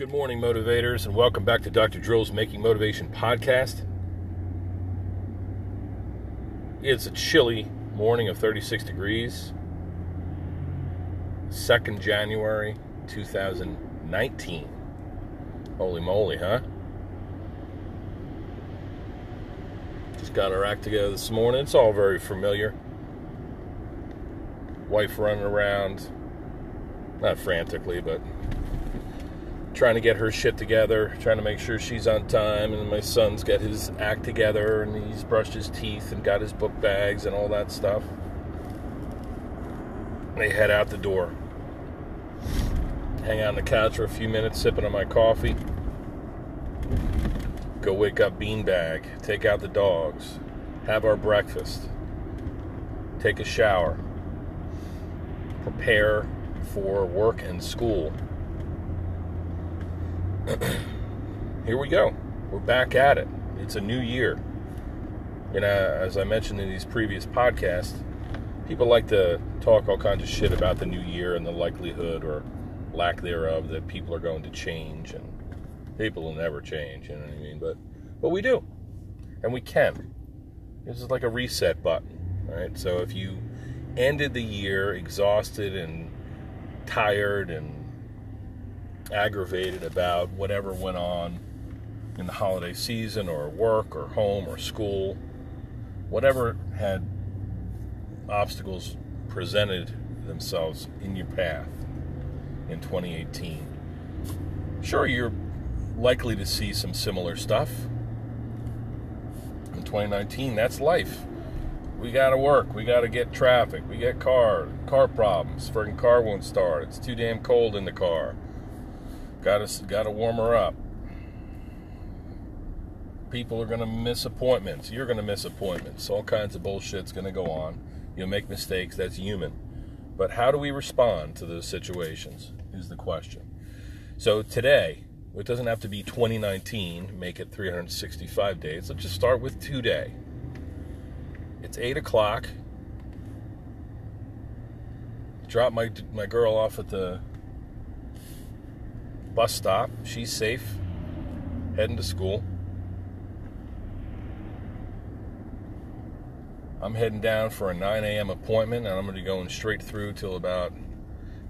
Good morning, motivators, and welcome back to Dr. Drill's Making Motivation podcast. It's a chilly morning of 36 degrees, 2nd January 2019. Holy moly, huh? Just got our act together this morning. It's all very familiar. Wife running around, not frantically, but trying to get her shit together, trying to make sure she's on time, and my son's got his act together, and he's brushed his teeth and got his book bags and all that stuff. They head out the door. Hang out on the couch for a few minutes, sipping on my coffee. Go wake up Beanbag, take out the dogs, have our breakfast, take a shower, prepare for work and school here we go. We're back at it. It's a new year. You uh, know, as I mentioned in these previous podcasts, people like to talk all kinds of shit about the new year and the likelihood or lack thereof that people are going to change and people will never change, you know what I mean? But but we do. And we can. This is like a reset button, right? So if you ended the year exhausted and tired and aggravated about whatever went on in the holiday season or work or home or school, whatever had obstacles presented themselves in your path in 2018. Sure, you're likely to see some similar stuff. In 2019, that's life. We gotta work. We gotta get traffic. We get car car problems. Friggin' car won't start. It's too damn cold in the car. Gotta gotta warm her up. People are gonna miss appointments. You're gonna miss appointments. All kinds of bullshit's gonna go on. You'll make mistakes. That's human. But how do we respond to those situations? Is the question. So today, it doesn't have to be 2019. Make it 365 days. Let's just start with today. It's eight o'clock. Drop my my girl off at the bus stop. She's safe, heading to school. I'm heading down for a 9 a.m. appointment, and I'm going to be going straight through till about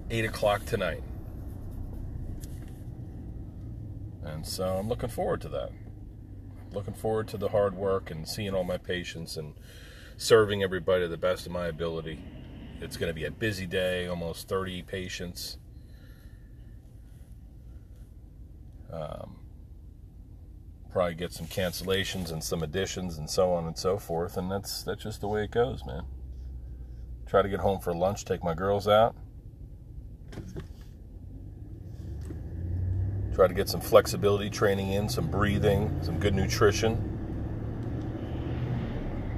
8 o'clock tonight. And so I'm looking forward to that. Looking forward to the hard work and seeing all my patients and serving everybody to the best of my ability. It's going to be a busy day, almost 30 patients. Um, probably get some cancellations and some additions and so on and so forth, and that's that's just the way it goes, man. Try to get home for lunch, take my girls out. Try to get some flexibility training in, some breathing, some good nutrition.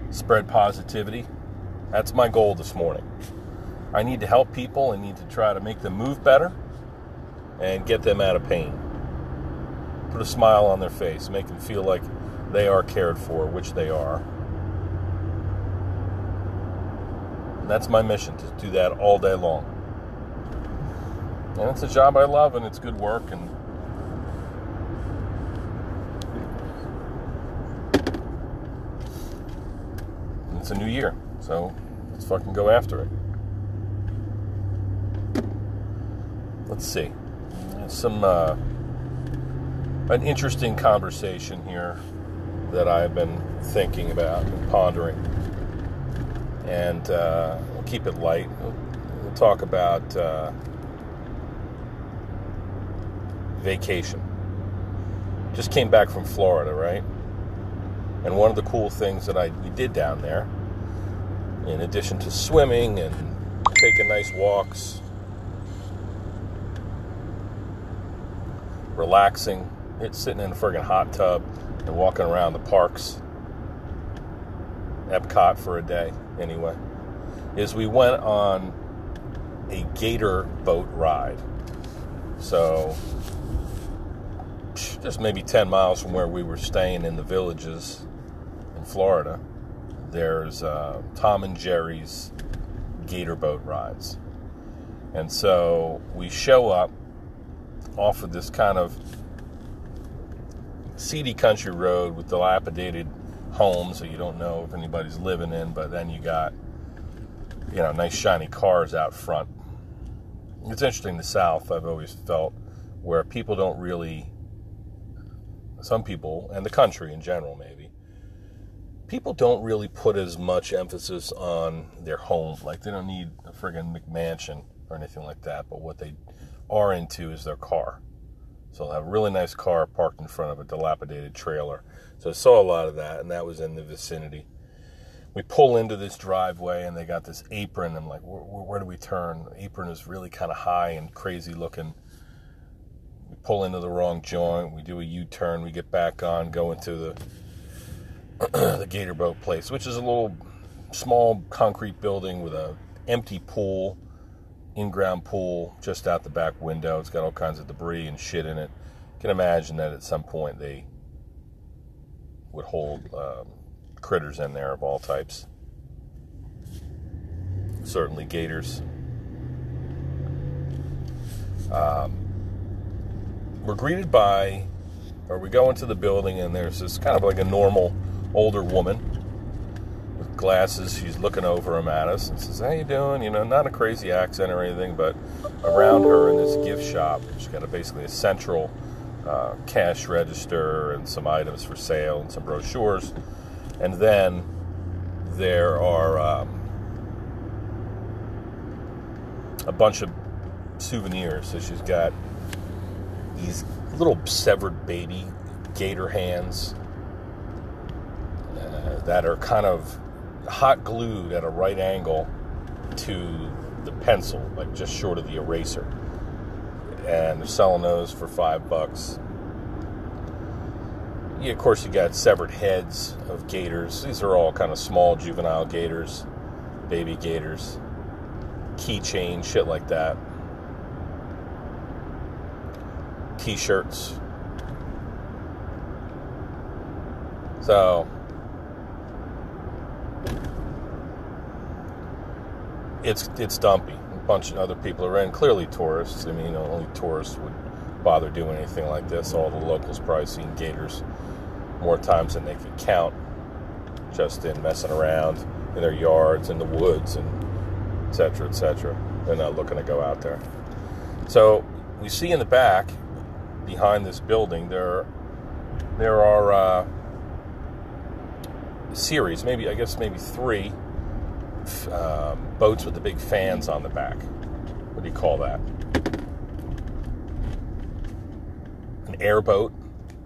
Spread positivity. That's my goal this morning. I need to help people. I need to try to make them move better and get them out of pain put a smile on their face, make them feel like they are cared for, which they are. And that's my mission to do that all day long. And it's a job I love and it's good work and it's a new year. So let's fucking go after it. Let's see. Some uh, an interesting conversation here that I've been thinking about and pondering. And uh, we'll keep it light. We'll, talk about uh, vacation. Just came back from Florida, right? And one of the cool things that I we did down there, in addition to swimming and taking nice walks, relaxing, it's sitting in a friggin' hot tub and walking around the parks, Epcot for a day, anyway, is we went on a gator boat ride. So, just maybe 10 miles from where we were staying in the villages in Florida, there's uh, Tom and Jerry's gator boat rides. And so we show up off of this kind of seedy country road with dilapidated homes that you don't know if anybody's living in, but then you got, you know, nice shiny cars out front. It's interesting, the South, I've always felt, where people don't really, some people, and the country in general, maybe, people don't really put as much emphasis on their home. Like, they don't need a friggin' McMansion or anything like that, but what they are into is their car. So they'll have a really nice car parked in front of a dilapidated trailer. So I saw a lot of that, and that was in the vicinity. We pull into this driveway, and they got this apron. I'm like, where, where do we turn? The apron is really kind of high and crazy looking. We pull into the wrong joint. We do a U turn. We get back on, go into the the Gator Boat place, which is a little small concrete building with a empty pool in-ground pool just out the back window. It's got all kinds of debris and shit in it. You can imagine that at some point they would hold um, critters in there of all types. Certainly gators. Um, we're greeted by, or we go into the building, and there's this kind of like a normal older woman glasses. She's looking over him at us and says, "How you doing?" You know, not a crazy accent or anything, but around her in this gift shop, she's got a, basically a central uh, cash register and some items for sale and some brochures, and then there are um, a bunch of souvenirs. So she's got these little severed baby gator hands uh, that are kind of hot glued at a right angle to the pencil, like just short of the eraser. And they're selling those for five bucks. Yeah, of course, you got severed heads of gators. These are all kind of small juvenile gators, baby gators, keychain, shit like that. T shirts. So, it's it's dumpy. A bunch of other people are in. Clearly, tourists. I mean, only tourists would bother doing anything like this. All the locals probably seen gators more times than they could count, just in messing around in their yards, in the woods, and etc. etc. They're not looking to go out there. So we see in the back, behind this building, there there are uh, series, maybe I guess maybe three um, boats with the big fans on the back. What do you call that? An airboat.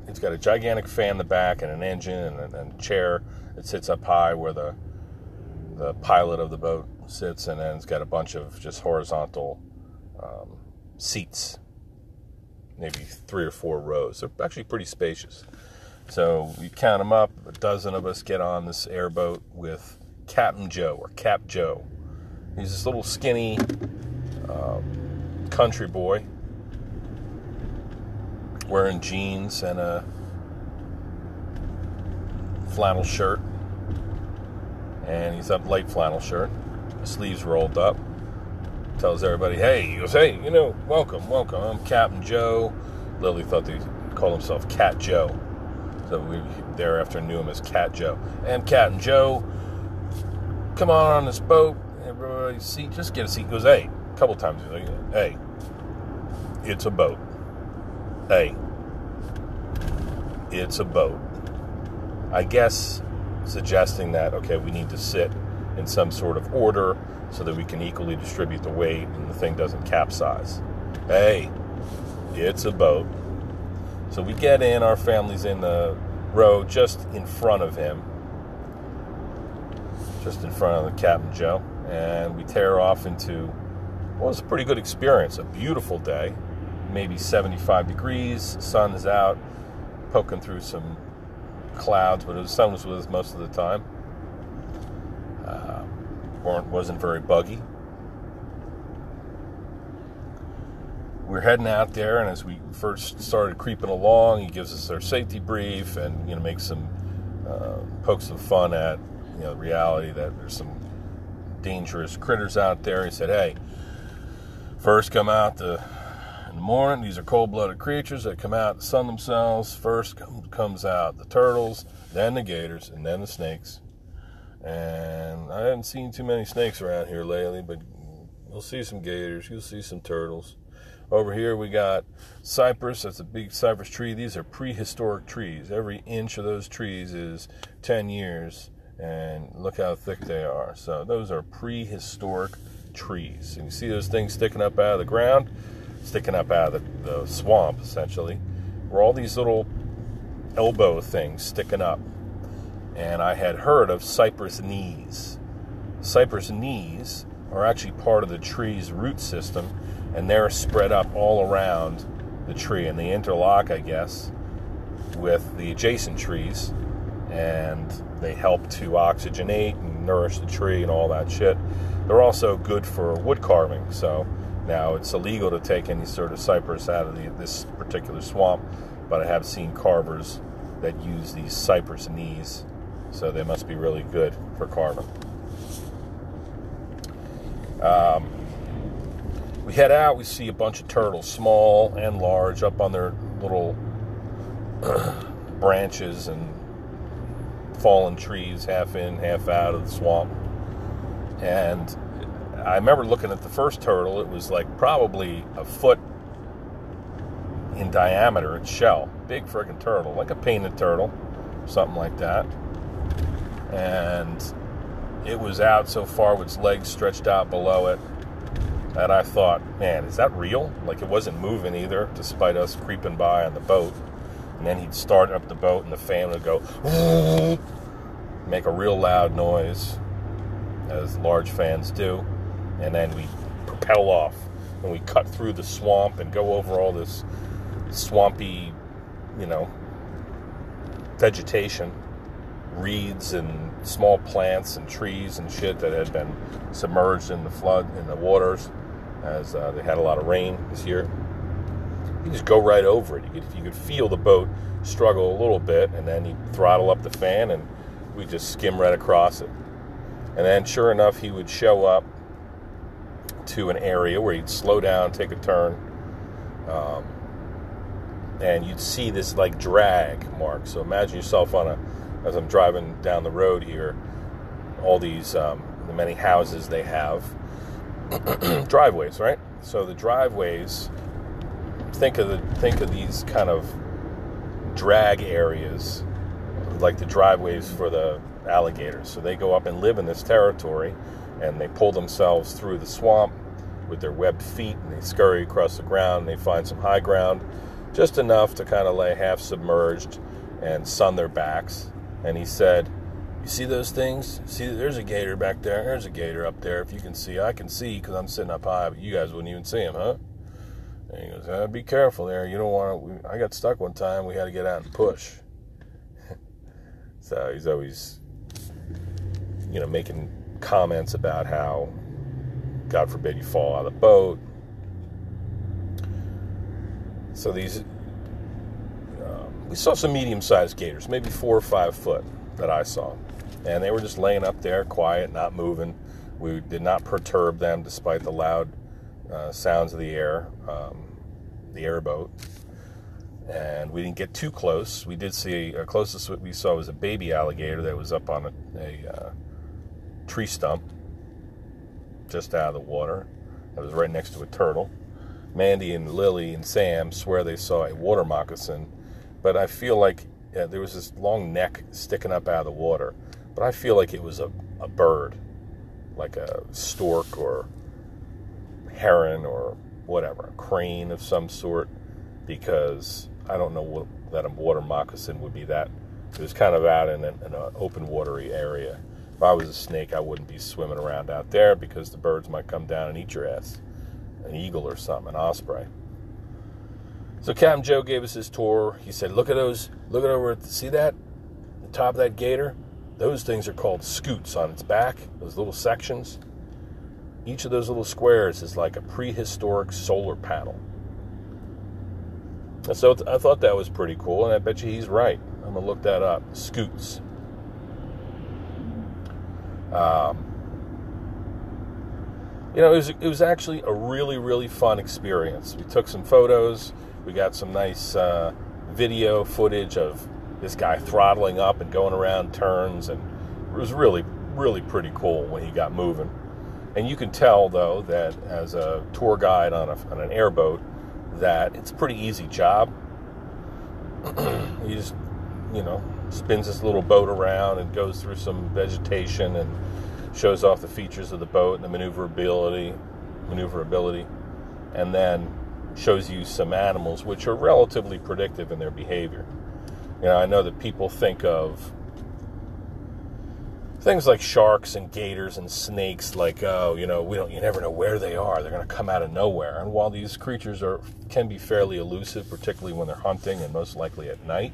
It's got a gigantic fan in the back and an engine and a, and chair that sits up high where the the pilot of the boat sits, and then it's got a bunch of just horizontal um, seats, maybe three or four rows. They're actually pretty spacious. So you count them up, a dozen of us get on this airboat with Captain Joe or Cap Joe. He's this little skinny um, country boy wearing jeans and a flannel shirt. And he's up light flannel shirt, sleeves rolled up. Tells everybody, hey, he goes, hey, you know, welcome, welcome. I'm Captain Joe. Lily thought they called himself Cat Joe. So we thereafter knew him as Cat Joe. And Captain Joe come on on this boat. Everybody seat, just get a seat. He goes, hey, a couple times. Hey, it's a boat. Hey, it's a boat. I guess suggesting that, okay, we need to sit in some sort of order so that we can equally distribute the weight and the thing doesn't capsize. Hey, it's a boat. So we get in, our family's in the row just in front of him just in front of the Captain Joe, and we tear off into what was a pretty good experience. A beautiful day, maybe 75 degrees, sun is out, poking through some clouds, but the sun was with us most of the time. Uh, weren't wasn't very buggy. We're heading out there, and as we first started creeping along, he gives us our safety brief and you know makes some uh, pokes some fun at you know, the reality that there's some dangerous critters out there. He said, hey, first come out the the morning. These are cold-blooded creatures that come out, to sun themselves. First comes out the turtles, then the gators, and then the snakes. And I haven't seen too many snakes around here lately, but you'll see some gators, you'll see some turtles. Over here we got cypress. That's a big cypress tree. These are prehistoric trees. Every inch of those trees is 10 years, and look how thick they are. So those are prehistoric trees. And you see those things sticking up out of the ground, sticking up out of the, the swamp, essentially. Were all these little elbow things sticking up. And I had heard of cypress knees. Cypress knees are actually part of the tree's root system and they're spread up all around the tree and they interlock, I guess, with the adjacent trees and they help to oxygenate and nourish the tree and all that shit. They're also good for wood carving. So now it's illegal to take any sort of cypress out of the, this particular swamp, but I have seen carvers that use these cypress knees, so they must be really good for carving. Um, we head out, we see a bunch of turtles, small and large, up on their little branches and fallen trees, half in, half out of the swamp. And I remember looking at the first turtle, it was like probably a foot in diameter, its shell. Big friggin' turtle, like a painted turtle, something like that. And it was out so far with its legs stretched out below it and I thought, man, is that real? Like it wasn't moving either, despite us creeping by on the boat. And then he'd start up the boat, and the fan would go, make a real loud noise, as large fans do. And then we propel off, and we cut through the swamp and go over all this swampy, you know, vegetation, reeds and small plants and trees and shit that had been submerged in the flood in the waters as uh, they had a lot of rain this year. You just go right over it. You could, you could feel the boat struggle a little bit, and then you throttle up the fan, and we just skim right across it. And then, sure enough, he would show up to an area where he'd slow down, take a turn, um, and you'd see this like drag mark. So imagine yourself on a, as I'm driving down the road here, all these um, the many houses they have driveways, right? So the driveways, think of the think of these kind of drag areas, like the driveways for the alligators. So they go up and live in this territory, and they pull themselves through the swamp with their webbed feet, and they scurry across the ground. And they find some high ground, just enough to kind of lay half submerged and sun their backs. And he said you see those things? See, there's a gator back there. There's a gator up there. If you can see, I can see because I'm sitting up high, but you guys wouldn't even see him, huh? And he goes, ah, "Be careful there. You don't want to." I got stuck one time. We had to get out and push. so he's always, you know, making comments about how, God forbid, you fall out of the boat. So these, uh, we saw some medium-sized gators, maybe four or five foot that I saw and they were just laying up there, quiet, not moving. We did not perturb them despite the loud uh, sounds of the air, um, the airboat. And we didn't get too close. We did see, our closest we saw was a baby alligator that was up on a, a uh, tree stump just out of the water. That was right next to a turtle. Mandy and Lily and Sam swear they saw a water moccasin, but I feel like yeah, there was this long neck sticking up out of the water but I feel like it was a, a bird, like a stork or heron or whatever, a crane of some sort, because I don't know what, that a water moccasin would be that. It was kind of out in an, in an open watery area. If I was a snake, I wouldn't be swimming around out there because the birds might come down and eat your ass. An eagle or something, an osprey. So Captain Joe gave us his tour. He said, "Look at those. Look at over. See that? The top of that gator. Those things are called scutes on its back, those little sections. Each of those little squares is like a prehistoric solar panel. And so I thought that was pretty cool, and I bet you he's right. I'm going to look that up. Scutes. Um, you know, it was, it was actually a really, really fun experience. We took some photos, we got some nice uh, video footage of this guy throttling up and going around turns, and it was really, really pretty cool when he got moving. And you can tell, though, that as a tour guide on, a, on an airboat, that it's a pretty easy job. he just, you know, spins this little boat around and goes through some vegetation and shows off the features of the boat and the maneuverability, maneuverability, and then shows you some animals which are relatively predictive in their behavior. You know, I know that people think of things like sharks and gators and snakes like oh you know we don't you never know where they are they're going to come out of nowhere and while these creatures are can be fairly elusive particularly when they're hunting and most likely at night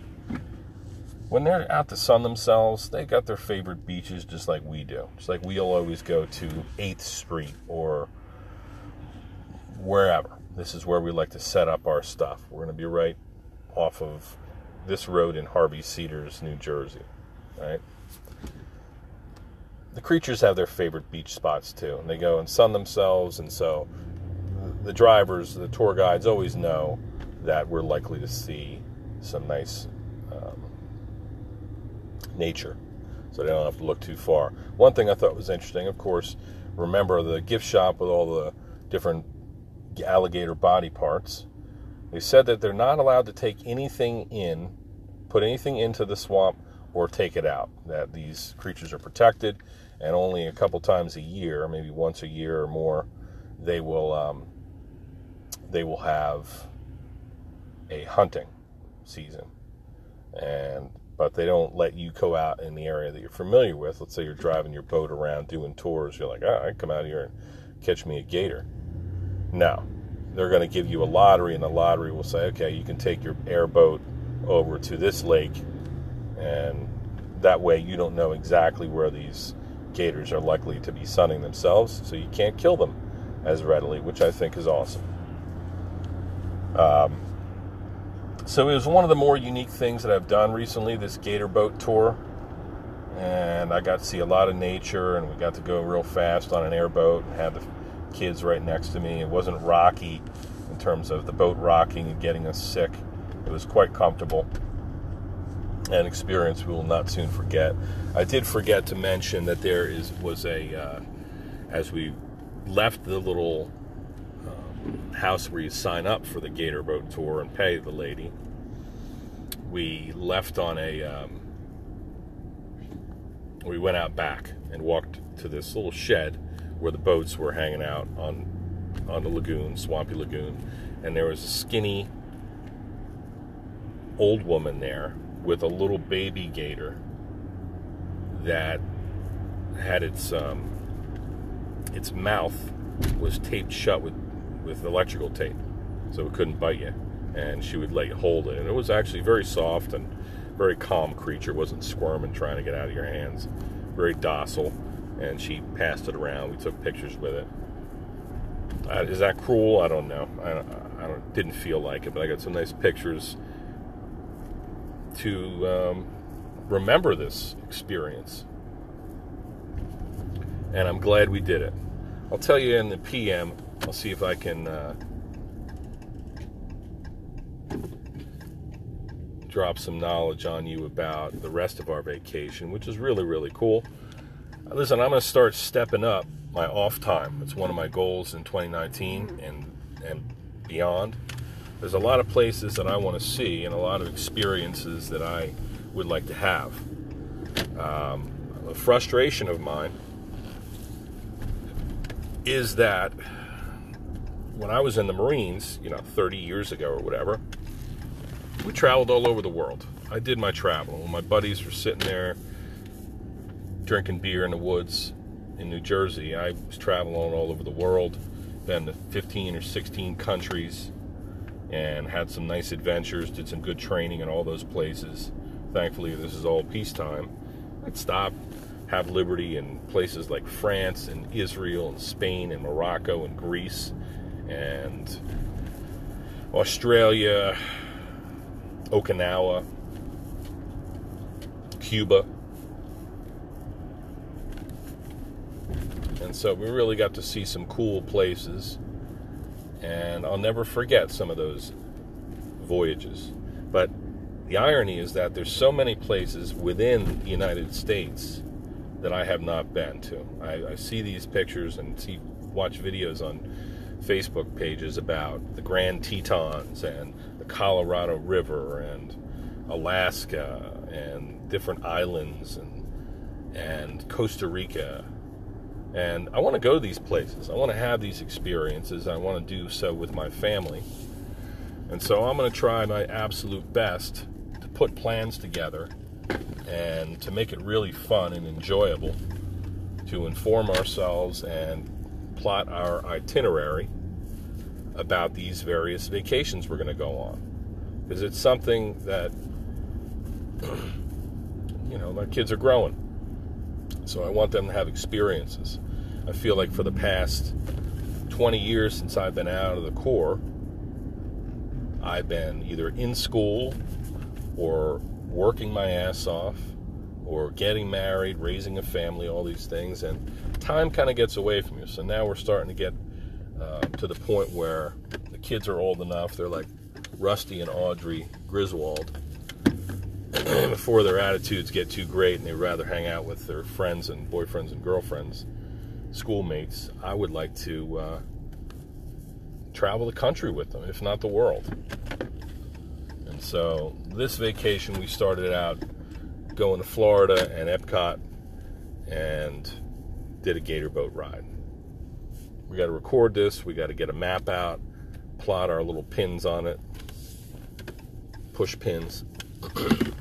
when they're out to sun themselves, they got their favorite beaches just like we do. Just like we'll always go to 8th Street or wherever. This is where we like to set up our stuff. We're going to be right off of this road in Harvey Cedars, New Jersey. Right? The creatures have their favorite beach spots too, and they go and sun themselves, and so the drivers, the tour guides always know that we're likely to see some nice um, nature, so they don't have to look too far. One thing I thought was interesting, of course, remember the gift shop with all the different alligator body parts. They said that they're not allowed to take anything in, put anything into the swamp, or take it out. That these creatures are protected, and only a couple times a year, maybe once a year or more, they will um, they will have a hunting season, and but they don't let you go out in the area that you're familiar with. Let's say you're driving your boat around doing tours. You're like, oh, I come out here and catch me a gator. No, they're going to give you a lottery, and the lottery will say, okay, you can take your airboat over to this lake, and that way you don't know exactly where these gators are likely to be sunning themselves, so you can't kill them as readily, which I think is awesome. Um, so it was one of the more unique things that I've done recently, this gator boat tour. And I got to see a lot of nature, and we got to go real fast on an airboat and had the kids right next to me. It wasn't rocky in terms of the boat rocking and getting us sick. It was quite comfortable. An experience we will not soon forget. I did forget to mention that there is was a uh, as we left the little house where you sign up for the Gator Boat Tour and pay the lady. We left on a. Um, we went out back and walked to this little shed where the boats were hanging out on on the lagoon, swampy lagoon, and there was a skinny old woman there with a little baby gator that had its um, its mouth was taped shut with with electrical tape, so it couldn't bite you. And she would let you hold it, and it was actually very soft and very calm creature. Wasn't squirming trying to get out of your hands. Very docile, and she passed it around. We took pictures with it. Uh, is that cruel? I don't know. I, I don't, didn't feel like it, but I got some nice pictures to um, remember this experience. And I'm glad we did it. I'll tell you in the PM I'll see if I can uh, drop some knowledge on you about the rest of our vacation, which is really, really cool. Uh, listen, I'm going to start stepping up my off time. It's one of my goals in 2019 and and beyond. There's a lot of places that I want to see and a lot of experiences that I would like to have. Um, a frustration of mine is that when I was in the Marines, you know, 30 years ago or whatever, we traveled all over the world. I did my travel. When my buddies were sitting there drinking beer in the woods in New Jersey, I was traveling all over the world, been to 15 or 16 countries, and had some nice adventures, did some good training in all those places. Thankfully, this is all peacetime. I'd stop, have liberty in places like France and Israel and Spain and Morocco and Greece and Australia, Okinawa, Cuba. And so we really got to see some cool places. And I'll never forget some of those voyages. But the irony is that there's so many places within the United States that I have not been to. I, I see these pictures and see watch videos on Facebook pages about the Grand Tetons and the Colorado River and Alaska and different islands and and Costa Rica. And I want to go to these places. I want to have these experiences. I want to do so with my family. And so I'm going to try my absolute best to put plans together and to make it really fun and enjoyable to inform ourselves and plot our itinerary about these various vacations we're going to go on. Because it's something that, you know, my kids are growing. So I want them to have experiences. I feel like for the past 20 years since I've been out of the Corps, I've been either in school or working my ass off or getting married, raising a family, all these things, and time kind of gets away from you. So now we're starting to get uh, to the point where the kids are old enough, they're like Rusty and Audrey Griswold, before their attitudes get too great and they'd rather hang out with their friends and boyfriends and girlfriends, schoolmates, I would like to uh, travel the country with them, if not the world. And so this vacation, we started out going to Florida and Epcot and did a gator boat ride. We got to record this, we got to get a map out, plot our little pins on it, push pins.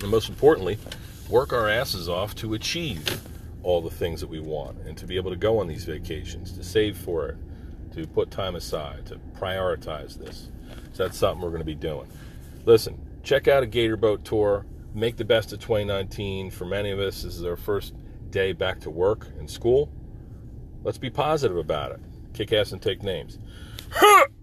and most importantly, work our asses off to achieve all the things that we want and to be able to go on these vacations, to save for it, to put time aside, to prioritize this. So that's something we're going to be doing. Listen, check out a Gator Boat tour. Make the best of 2019. For many of us, this is our first day back to work and school. Let's be positive about it. Kick ass and take names.